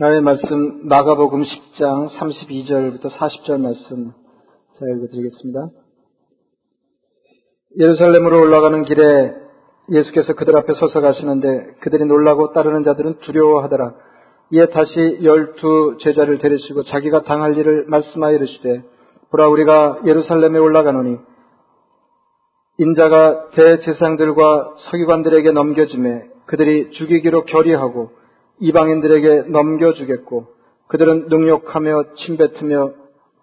하나님의 말씀 마가복음 10장 32절부터 40절 말씀 제가 읽어드리겠습니다. 예루살렘으로 올라가는 길에 예수께서 그들 앞에 서서 가시는데 그들이 놀라고 따르는 자들은 두려워하더라. 이에 다시 열두 제자를 데리시고 자기가 당할 일을 말씀하여 이르시되 보라 우리가 예루살렘에 올라가노니 인자가 대제상들과 서기관들에게 넘겨짐에 그들이 죽이기로 결의하고 이방인들에게 넘겨주겠고 그들은 능욕하며 침뱉으며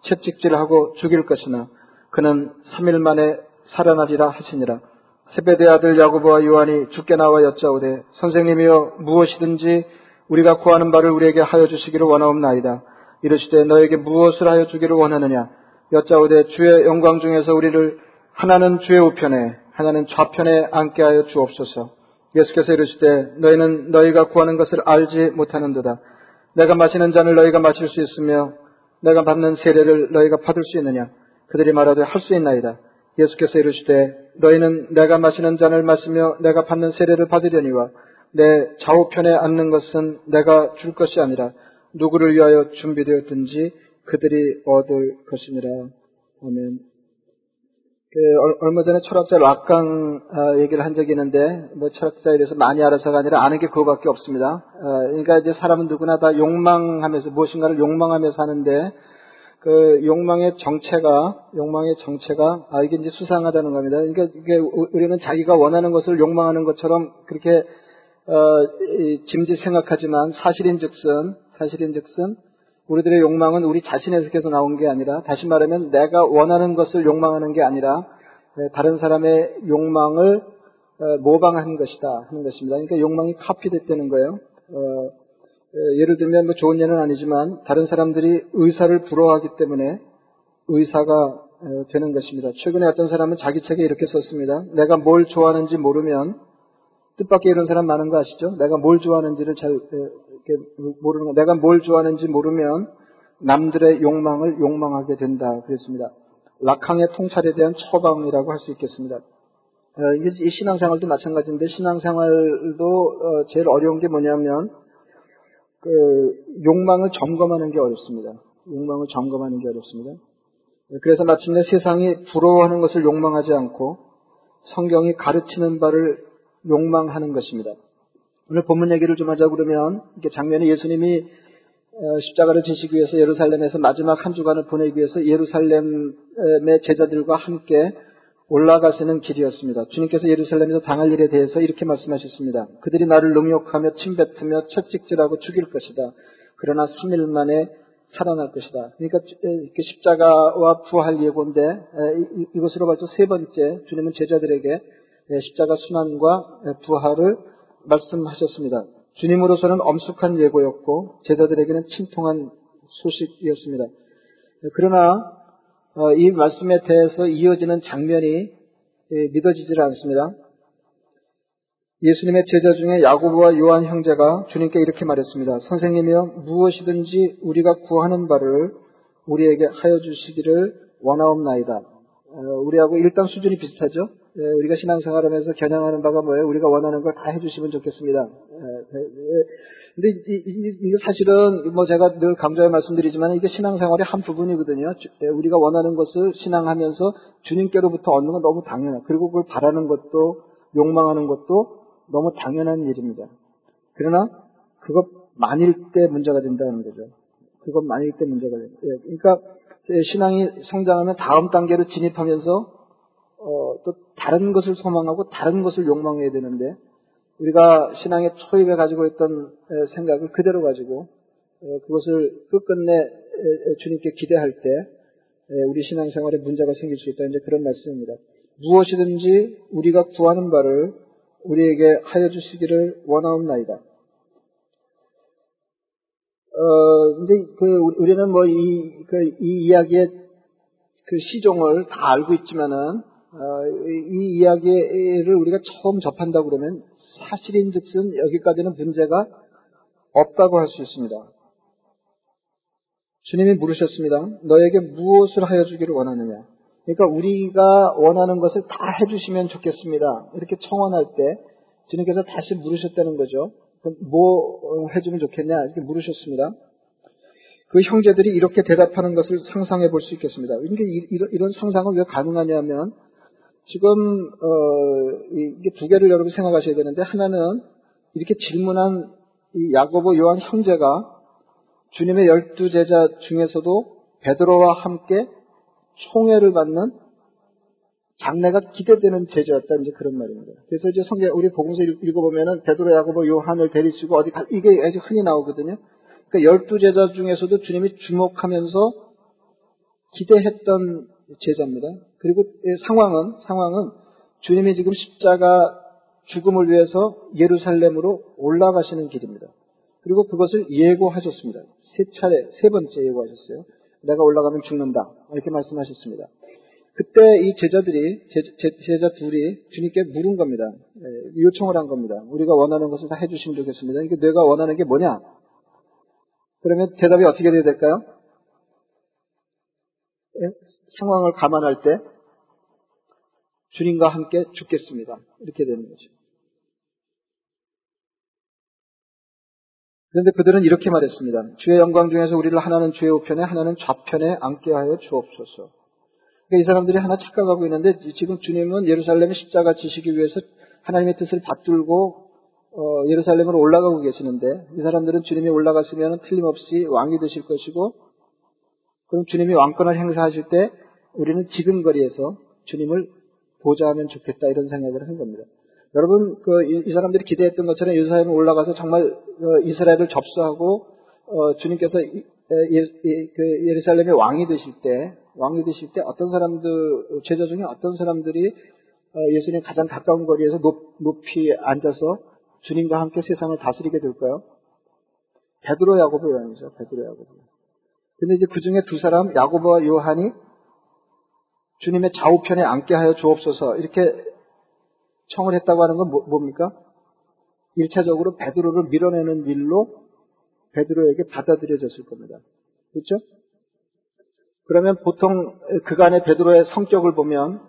채찍질하고 죽일 것이나 그는 3일 만에 살아나리라 하시니라. 세베대 아들 야고보와 요한이 죽게 나와 여짜오되 선생님이여 무엇이든지 우리가 구하는 바를 우리에게 하여 주시기를 원하옵나이다. 이르시되 너에게 무엇을 하여 주기를 원하느냐 여짜오되 주의 영광 중에서 우리를 하나는 주의 우편에 하나는 좌편에 앉게 하여 주옵소서. 예수께서 이르시되 너희는 너희가 구하는 것을 알지 못하는도다. 내가 마시는 잔을 너희가 마실 수 있으며 내가 받는 세례를 너희가 받을 수 있느냐? 그들이 말하되 할 수 있나이다. 예수께서 이르시되 너희는 내가 마시는 잔을 마시며 내가 받는 세례를 받으려니와 내 좌우편에 앉는 것은 내가 줄 것이 아니라 누구를 위하여 준비되었든지 그들이 얻을 것이니라. 아멘. 그 얼마 전에 철학자 락강 어, 얘기를 한 적이 있는데 뭐 철학자에 대해서 많이 알아서가 아니라 아는 게 그거밖에 없습니다. 어, 그러니까 이제 사람은 누구나 다 욕망하면서 무엇인가를 욕망하면서 하는데 그 욕망의 정체가 욕망의 정체가 아 이게 이제 수상하다는 겁니다. 그러니까 이게 우리는 자기가 원하는 것을 욕망하는 것처럼 그렇게 어, 짐짓 생각하지만 사실인즉슨 사실인즉슨 우리들의 욕망은 우리 자신에서 나온 게 아니라 다시 말하면 내가 원하는 것을 욕망하는 게 아니라 네, 다른 사람의 욕망을 어, 모방하는 것이다 하는 것입니다. 그러니까 욕망이 카피됐다는 거예요. 어, 예를 들면 뭐 좋은 예는 아니지만 다른 사람들이 의사를 부러워하기 때문에 의사가 되는 것입니다. 최근에 어떤 사람은 자기 책에 이렇게 썼습니다. 내가 뭘 좋아하는지 모르면 뜻밖의 이런 사람 많은 거 아시죠? 내가 뭘 좋아하는지를 잘 모르는 거. 내가 뭘 좋아하는지 모르면 남들의 욕망을 욕망하게 된다. 그랬습니다. 락항의 통찰에 대한 처방이라고 할 수 있겠습니다. 어, 이 신앙생활도 마찬가지인데 신앙생활도 어, 제일 어려운 게 뭐냐면 그 욕망을 점검하는 게 어렵습니다. 욕망을 점검하는 게 어렵습니다. 그래서 마침내 세상이 부러워하는 것을 욕망하지 않고 성경이 가르치는 바를 욕망하는 것입니다. 오늘 본문 얘기를 좀 하자 그러면 이렇게 장면에 예수님이 어, 십자가를 지시기 위해서 예루살렘에서 마지막 한 주간을 보내기 위해서 예루살렘의 제자들과 함께 올라가시는 길이었습니다. 주님께서 예루살렘에서 당할 일에 대해서 이렇게 말씀하셨습니다. 그들이 나를 능욕하며 침뱉으며 채찍질하고 죽일 것이다. 그러나 3일 만에 살아날 것이다. 그러니까 십자가와 부활 예고인데 이것으로 봐서 세 번째 주님은 제자들에게 십자가 순환과 부활을 말씀하셨습니다. 주님으로서는 엄숙한 예고였고 제자들에게는 침통한 소식이었습니다. 그러나 어, 이 말씀에 대해서 이어지는 장면이 예, 믿어지질 않습니다. 예수님의 제자 중에 야고보와 요한 형제가 주님께 이렇게 말했습니다. 선생님이여 무엇이든지 우리가 구하는 바를 우리에게 하여 주시기를 원하옵나이다. 어, 우리하고 일단 수준이 비슷하죠. 예, 우리가 신앙생활하면서 겨냥하는 바가 뭐예요? 우리가 원하는 걸 다 해주시면 좋겠습니다. 예, 근데 이게 사실은 뭐 제가 늘 강조해 말씀드리지만 이게 신앙생활의 한 부분이거든요. 예, 우리가 원하는 것을 신앙하면서 주님께로부터 얻는 건 너무 당연한 그리고 그걸 바라는 것도 욕망하는 것도 너무 당연한 일입니다. 그러나 그것 만일 때 문제가 된다는 거죠. 그것 만일 때 문제가 된다. 예, 그러니까 신앙이 성장하면 다음 단계로 진입하면서 어, 또 다른 것을 소망하고 다른 것을 욕망해야 되는데 우리가 신앙의 초입에 가지고 있던 생각을 그대로 가지고 어, 그것을 끝끝내 주님께 기대할 때 우리 신앙생활에 문제가 생길 수 있다. 이제 그런 말씀입니다. 무엇이든지 우리가 구하는 바를 우리에게 하여 주시기를 원하옵나이다. 어, 근데 그, 우리는 뭐 이, 그, 이 이야기의 그 시종을 다 알고 있지만은, 어, 이 이야기를 우리가 처음 접한다 그러면 사실인 즉슨 여기까지는 문제가 없다고 할 수 있습니다. 주님이 물으셨습니다. 너에게 무엇을 하여 주기를 원하느냐? 그러니까 우리가 원하는 것을 다 해주시면 좋겠습니다. 이렇게 청원할 때 주님께서 다시 물으셨다는 거죠. 뭐 해주면 좋겠냐 이렇게 물으셨습니다. 그 형제들이 이렇게 대답하는 것을 상상해 볼 수 있겠습니다. 그러니까 이런 상상은 왜 가능하냐면 지금 어, 이게 두 개를 여러분 생각하셔야 되는데 하나는 이렇게 질문한 이 야고보 요한 형제가 주님의 열두 제자 중에서도 베드로와 함께 총회를 받는 장래가 기대되는 제자였다 이제 그런 말입니다. 그래서 이제 성경 우리 복음서 읽어보면은 베드로, 야고보, 요한을 데리시고 어디 가, 이게 아주 흔히 나오거든요. 그러니까 열두 제자 중에서도 주님이 주목하면서 기대했던 제자입니다. 그리고 상황은 상황은 주님이 지금 십자가 죽음을 위해서 예루살렘으로 올라가시는 길입니다. 그리고 그것을 예고하셨습니다. 세 차례, 세 번째 예고하셨어요. 내가 올라가면 죽는다. 이렇게 말씀하셨습니다. 그때 이 제자들이, 제, 자 둘이 주님께 물은 겁니다. 예, 요청을 한 겁니다. 우리가 원하는 것을 다 해주시면 좋겠습니다. 이게 내가 원하는 게 뭐냐? 그러면 대답이 어떻게 돼야 될까요? 예, 상황을 감안할 때 주님과 함께 죽겠습니다. 이렇게 되는 거죠. 그런데 그들은 이렇게 말했습니다. 주의 영광 중에서 우리를 하나는 주의 우편에 하나는 좌편에 앉게 하여 주옵소서. 그러니까 이 사람들이 하나 착각하고 있는데 지금 주님은 예루살렘의 십자가 지시기 위해서 하나님의 뜻을 받들고 어, 예루살렘으로 올라가고 계시는데 이 사람들은 주님이 올라갔으면 틀림없이 왕이 되실 것이고 그럼 주님이 왕권을 행사하실 때 우리는 지금 거리에서 주님을 보좌하면 좋겠다 이런 생각을 한 겁니다. 여러분 그 이 사람들이 기대했던 것처럼 예루살렘에 올라가서 정말 어, 이스라엘을 접수하고 어, 주님께서 이, 예, 그 예루살렘의 왕이 되실 때 왕이 되실 때 어떤 사람들 제자 중에 어떤 사람들이 어, 예수님 가장 가까운 거리에서 높, 높이 앉아서 주님과 함께 세상을 다스리게 될까요? 베드로 야고보 요한이죠. 베드로 야고보. 근데 이제 그 중에 두 사람 야고보와 요한이 주님의 좌우편에 앉게 하여 주옵소서 이렇게 청을 했다고 하는 건 뭐, 뭡니까? 1차적으로 베드로를 밀어내는 일로 베드로에게 받아들여졌을 겁니다. 그렇죠? 그러면 보통 그간의 베드로의 성격을 보면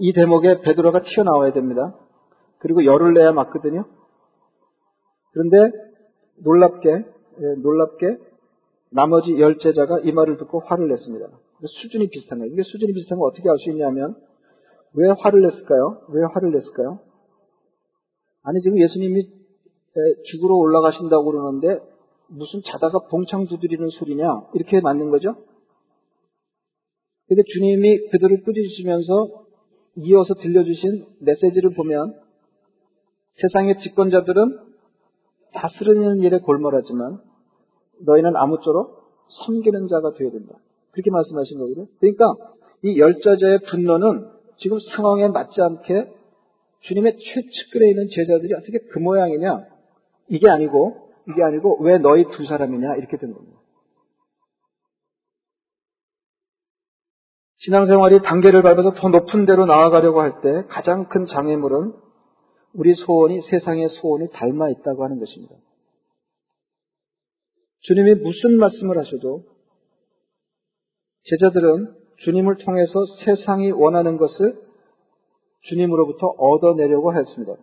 이 대목에 베드로가 튀어나와야 됩니다. 그리고 열을 내야 맞거든요. 그런데 놀랍게 예, 놀랍게 나머지 열 제자가 이 말을 듣고 화를 냈습니다. 수준이 비슷한 거예요. 이게 수준이 비슷한 거 어떻게 알 수 있냐면 왜 화를 냈을까요? 왜 화를 냈을까요? 아니 지금 예수님이 죽으러 올라가신다고 그러는데 무슨 자다가 봉창 두드리는 소리냐 이렇게 맞는 거죠. 근데 주님이 그들을 꾸짖으시면서 이어서 들려주신 메시지를 보면 세상의 집권자들은 다스리는 일에 골몰하지만 너희는 아무쪼록 섬기는 자가 되어야 된다. 그렇게 말씀하신 거거든요. 그러니까 이 열자자의 분노는 지금 상황에 맞지 않게 주님의 최측근에 있는 제자들이 어떻게 그 모양이냐? 이게 아니고, 이게 아니고, 왜 너희 두 사람이냐? 이렇게 된 겁니다. 신앙생활이 단계를 밟아서 더 높은 데로 나아가려고 할 때 가장 큰 장애물은 우리 소원이 세상의 소원이 닮아 있다고 하는 것입니다. 주님이 무슨 말씀을 하셔도 제자들은 주님을 통해서 세상이 원하는 것을 주님으로부터 얻어내려고 했습니다.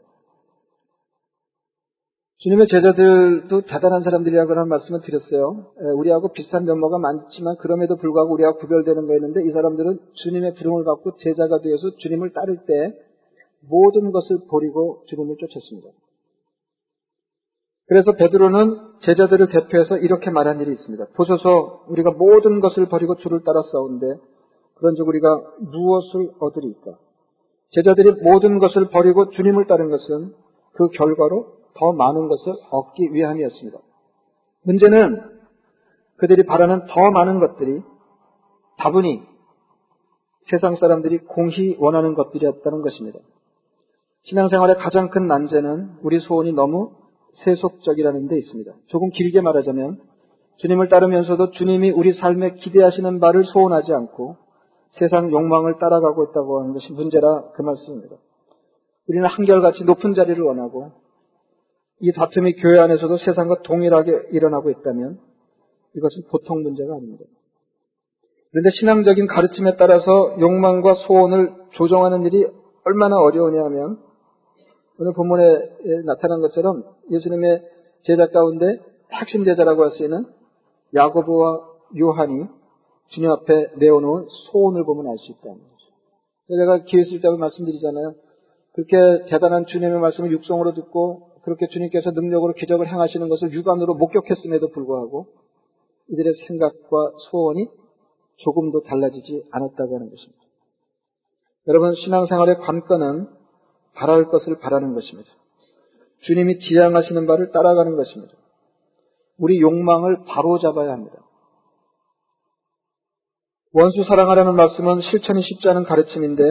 주님의 제자들도 대단한 사람들이라고 하는 말씀을 드렸어요. 우리하고 비슷한 면모가 많지만 그럼에도 불구하고 우리하고 구별되는 거였는데 이 사람들은 주님의 부름을 받고 제자가 되어서 주님을 따를 때 모든 것을 버리고 주님을 쫓았습니다. 그래서 베드로는 제자들을 대표해서 이렇게 말한 일이 있습니다. 보소서 우리가 모든 것을 버리고 주를 따라 싸운데 그런즉 우리가 무엇을 얻으리까? 제자들이 모든 것을 버리고 주님을 따른 것은 그 결과로 더 많은 것을 얻기 위함이었습니다. 문제는 그들이 바라는 더 많은 것들이 다분히 세상 사람들이 공히 원하는 것들이었다는 것입니다. 신앙생활의 가장 큰 난제는 우리 소원이 너무 세속적이라는 데 있습니다. 조금 길게 말하자면 주님을 따르면서도 주님이 우리 삶에 기대하시는 바를 소원하지 않고 세상 욕망을 따라가고 있다고 하는 것이 문제라 그 말씀입니다. 우리는 한결같이 높은 자리를 원하고 이 다툼이 교회 안에서도 세상과 동일하게 일어나고 있다면 이것은 보통 문제가 아닙니다. 그런데 신앙적인 가르침에 따라서 욕망과 소원을 조정하는 일이 얼마나 어려우냐 하면 오늘 본문에 나타난 것처럼 예수님의 제자 가운데 핵심 제자라고 할 수 있는 야고보와 요한이 주님 앞에 내어놓은 소원을 보면 알 수 있다는 거죠. 제가 기회 있을 때 말씀드리잖아요. 그렇게 대단한 주님의 말씀을 육성으로 듣고 그렇게 주님께서 능력으로 기적을 행하시는 것을 육안으로 목격했음에도 불구하고 이들의 생각과 소원이 조금도 달라지지 않았다고 하는 것입니다. 여러분, 신앙생활의 관건은 바랄 것을 바라는 것입니다. 주님이 지향하시는 바를 따라가는 것입니다. 우리 욕망을 바로잡아야 합니다. 원수 사랑하라는 말씀은 실천이 쉽지 않은 가르침인데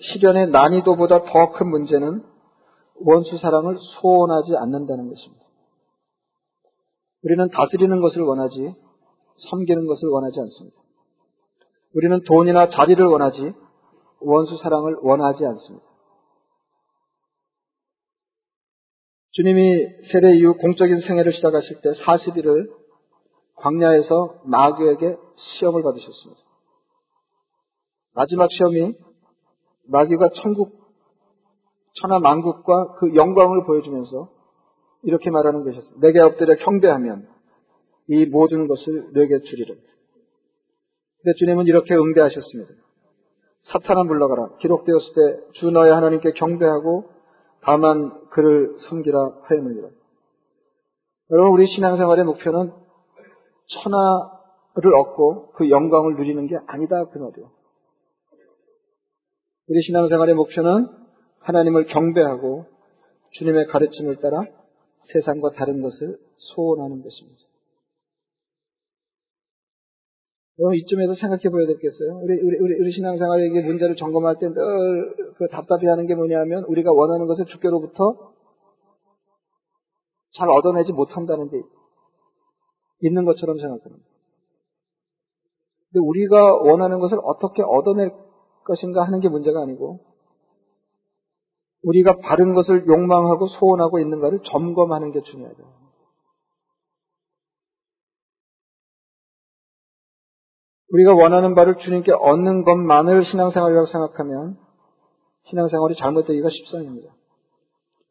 실현의 난이도보다 더 큰 문제는 원수 사랑을 소원하지 않는다는 것입니다. 우리는 다스리는 것을 원하지 섬기는 것을 원하지 않습니다. 우리는 돈이나 자리를 원하지 원수 사랑을 원하지 않습니다. 주님이 세례 이후 공적인 생애를 시작하실 때 40일을 광야에서 마귀에게 시험을 받으셨습니다. 마지막 시험이 마귀가 천국, 천하 만국과 그 영광을 보여주면서 이렇게 말하는 것이었습니다. 내게 엎드려 경배하면 이 모든 것을 내게 주리라. 근데 주님은 이렇게 응대하셨습니다. 사탄아 물러가라. 기록되었을 때 주 너의 하나님께 경배하고 다만 그를 섬기라 하였느니라. 여러분 우리 신앙생활의 목표는 천하를 얻고 그 영광을 누리는 게 아니다 그 말이에요. 우리 신앙생활의 목표는 하나님을 경배하고 주님의 가르침을 따라 세상과 다른 것을 소원하는 것입니다. 여러분 이쯤에서 생각해 봐야 되겠어요. 우리 우리 우리, 우리 신앙생활의 문제를 점검할 때 늘 그 답답해 하는 게 뭐냐면 우리가 원하는 것을 주께로부터 잘 얻어내지 못한다는 게 있는 것처럼 생각합니다. 근데 우리가 원하는 것을 어떻게 얻어낼 것인가 하는 게 문제가 아니고 우리가 바른 것을 욕망하고 소원하고 있는가를 점검하는 게 중요하다. 우리가 원하는 바를 주님께 얻는 것만을 신앙생활이라고 생각하면 신앙생활이 잘못되기가 십상입니다.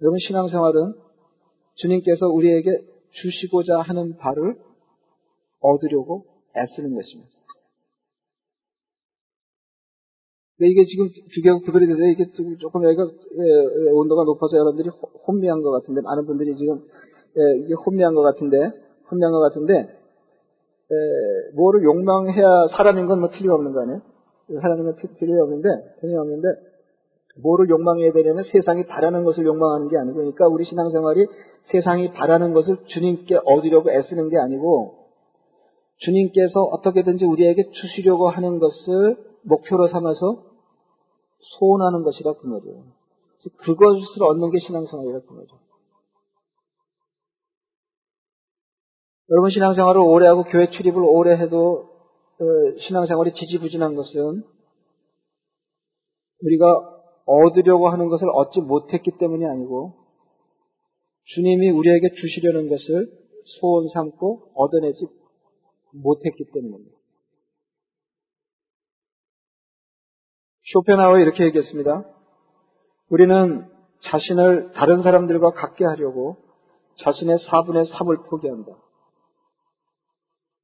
여러분 신앙생활은 주님께서 우리에게 주시고자 하는 바를 얻으려고 애쓰는 것입니다. 이게 지금 두 개가 구별이 돼서 이게 조금 여기가 예, 온도가 높아서 여러분들이 혼미한 것 같은데 많은 분들이 지금 예, 이게 혼미한 것 같은데 혼미한 것 같은데 에, 뭐를 욕망해야 사람인 건 뭐 틀림없는 거 아니에요? 사람인 건 틀림없는데 틀림없는데 뭐를 욕망해야 되냐면 세상이 바라는 것을 욕망하는 게 아니고 그러니까 우리 신앙생활이 세상이 바라는 것을 주님께 얻으려고 애쓰는 게 아니고 주님께서 어떻게든지 우리에게 주시려고 하는 것을 목표로 삼아서 소원하는 것이라 그 말이에요. 그것을 얻는 게 신앙생활이라 그 말이에요. 여러분 신앙생활을 오래 하고 교회 출입을 오래 해도 어, 신앙생활이 지지부진한 것은 우리가 얻으려고 하는 것을 얻지 못했기 때문이 아니고 주님이 우리에게 주시려는 것을 소원 삼고 얻어내지 못했기 때문입니다. 쇼펜하우어 이렇게 얘기했습니다. 우리는 자신을 다른 사람들과 같게 하려고 자신의 4분의 3을 포기한다.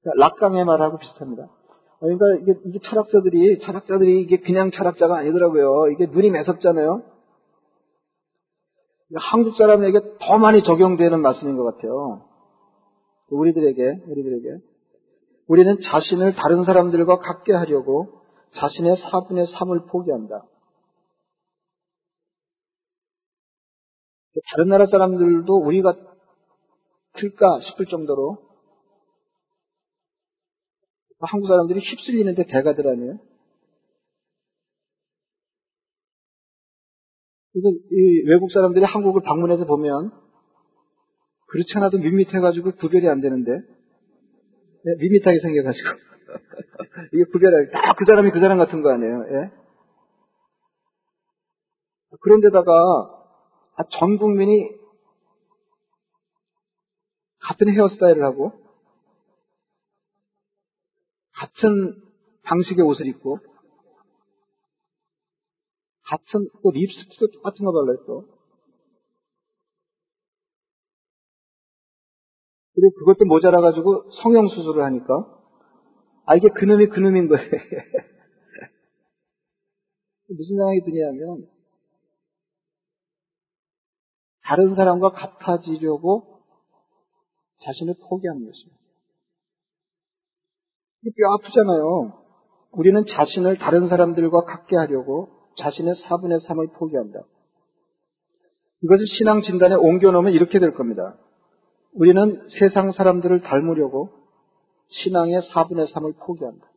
락강의 말하고 비슷합니다. 그러니까 이게, 이게, 철학자들이, 철학자들이 이게 그냥 철학자가 아니더라고요. 이게 눈이 매섭잖아요. 한국 사람에게 더 많이 적용되는 말씀인 것 같아요. 우리들에게, 우리들에게. 우리는 자신을 다른 사람들과 같게 하려고 자신의 4분의 3을 포기한다. 다른 나라 사람들도 우리가 클까 싶을 정도로 한국 사람들이 휩쓸리는데 대가들 아니에요? 그래서 이 외국 사람들이 한국을 방문해서 보면 그렇지 않아도 밋밋해가지고 구별이 안 되는데 네, 밋밋하게 생겨가지고 이게 구별하기 다그 사람이 그 사람 같은 거 아니에요? 예? 그런데다가 아, 전 국민이 같은 헤어스타일을 하고 같은 방식의 옷을 입고 같은 또 립스틱도 똑같은 거 발라요 또. 그리고 그것도 모자라 가지고 성형 수술을 하니까 아 이게 그놈이 그놈인 거예요. 무슨 생각이 드냐면 다른 사람과 같아지려고 자신을 포기하는 것입니다. 뼈 아프잖아요. 우리는 자신을 다른 사람들과 같게 하려고 자신의 4분의 3을 포기한다. 이것을 신앙 진단에 옮겨놓으면 이렇게 될 겁니다. 우리는 세상 사람들을 닮으려고 신앙의 4분의 3을 포기한다.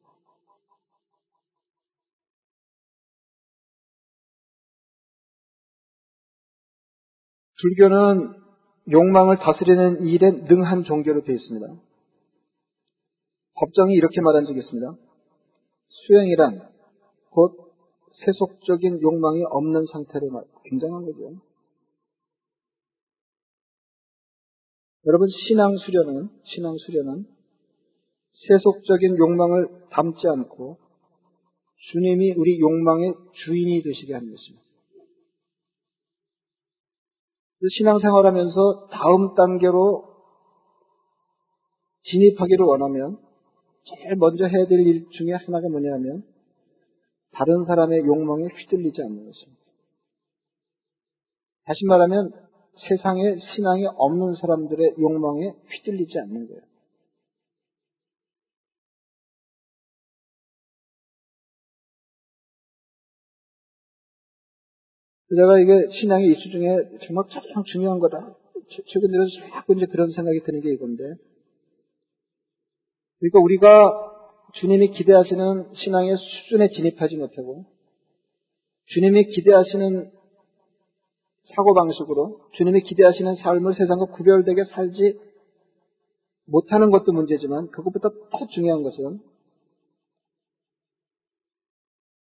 불교는 욕망을 다스리는 일에 능한 종교로 되어 있습니다. 법정이 이렇게 말한 적이 있습니다. 수행이란 곧 세속적인 욕망이 없는 상태로 말, 굉장한 거죠. 여러분 신앙 수련은 신앙 수련은 세속적인 욕망을 담지 않고 주님이 우리 욕망의 주인이 되시게 하는 것입니다. 신앙생활하면서 다음 단계로 진입하기를 원하면 제일 먼저 해야 될 일 중에 하나가 뭐냐면 다른 사람의 욕망에 휘둘리지 않는 것입니다. 다시 말하면 세상에 신앙이 없는 사람들의 욕망에 휘둘리지 않는 거예요. 내가 이게 신앙의 이수 중에 정말 가장 중요한 거다. 최근 들어서 자꾸 이제 그런 생각이 드는 게 이건데. 그러니까 우리가 주님이 기대하시는 신앙의 수준에 진입하지 못하고, 주님이 기대하시는 사고방식으로, 주님이 기대하시는 삶을 세상과 구별되게 살지 못하는 것도 문제지만, 그것보다 더 중요한 것은,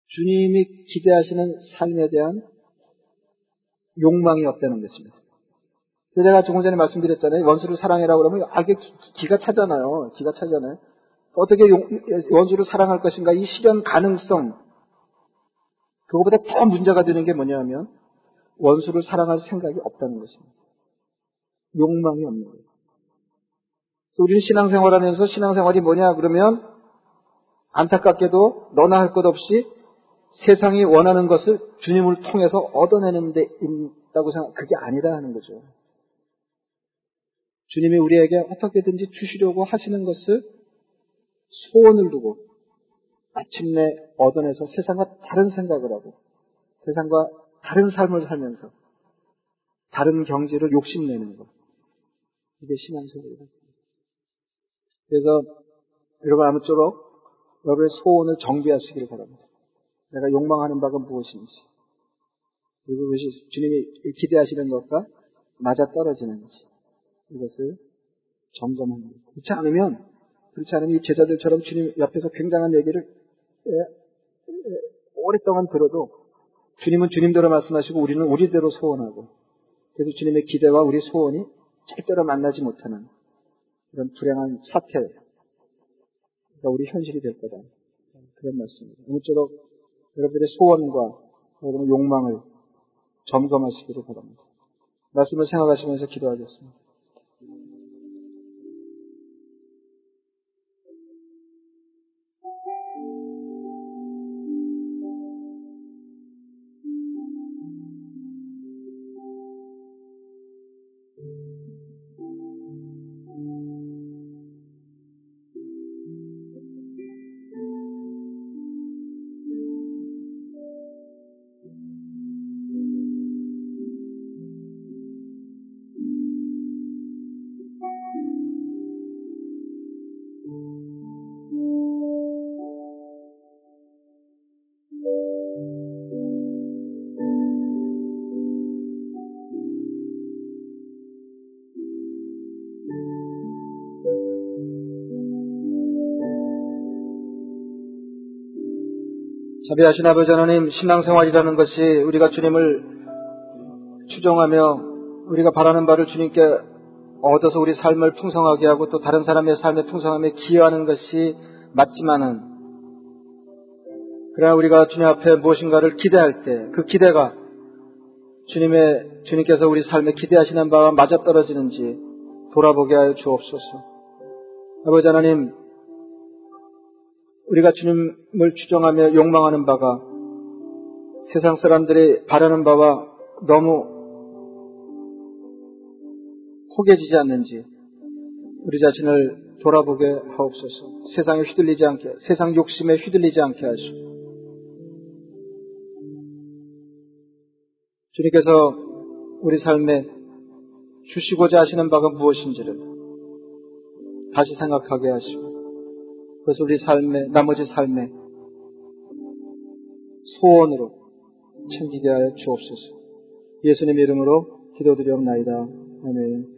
주님이 기대하시는 삶에 대한 욕망이 없다는 것입니다. 제가 조금 전에 말씀드렸잖아요. 원수를 사랑해라고 그러면, 아, 이게 기가 차잖아요. 기가 차잖아요. 어떻게 원수를 사랑할 것인가? 이 실현 가능성. 그거보다 더 문제가 되는 게 뭐냐면, 원수를 사랑할 생각이 없다는 것입니다. 욕망이 없는 거예요. 우리는 신앙생활 하면서 신앙생활이 뭐냐? 그러면, 안타깝게도 너나 할 것 없이 세상이 원하는 것을 주님을 통해서 얻어내는 데 있다고 생각, 그게 아니다 하는 거죠. 주님이 우리에게 어떻게든지 주시려고 하시는 것을 소원을 두고 마침내 얻어내서 세상과 다른 생각을 하고 세상과 다른 삶을 살면서 다른 경지를 욕심내는 것. 이게 신앙생활이다. 그래서 여러분 아무쪼록 여러분의 소원을 정비하시기를 바랍니다. 내가 욕망하는 바가 무엇인지 그리고 그것이 주님이 기대하시는 것과 맞아 떨어지는지 이것을 점검하는 것. 그렇지 않으면 그렇지 않으면 이 제자들처럼 주님 옆에서 굉장한 얘기를 예, 예, 오랫동안 들어도 주님은 주님대로 말씀하시고 우리는 우리대로 소원하고 그래서 주님의 기대와 우리 소원이 절대로 만나지 못하는 그런 불행한 사태가 우리 현실이 될 거다. 그런 말씀입니다. 아무쪼록 여러분들의 소원과 여러분의 욕망을 점검하시기를 바랍니다. 말씀을 생각하시면서 기도하겠습니다. 자비하신 아버지 하나님, 신앙생활이라는 것이 우리가 주님을 추종하며 우리가 바라는 바를 주님께 얻어서 우리 삶을 풍성하게 하고 또 다른 사람의 삶에 풍성함에 기여하는 것이 맞지만은 그러나 우리가 주님 앞에 무엇인가를 기대할 때 그 기대가 주님의 주님께서 우리 삶에 기대하시는 바와 맞아떨어지는지 돌아보게 하여 주옵소서. 아버지 하나님, 우리가 주님을 추종하며 욕망하는 바가 세상 사람들이 바라는 바와 너무 호겨지지 않는지 우리 자신을 돌아보게 하옵소서. 세상에 휘둘리지 않게, 세상 욕심에 휘둘리지 않게 하시고 주님께서 우리 삶에 주시고자 하시는 바가 무엇인지를 다시 생각하게 하시고 그래서 우리 삶의 나머지 삶의 소원으로 챙기게 하여 주옵소서. 예수님 이름으로 기도드리옵나이다. 아멘.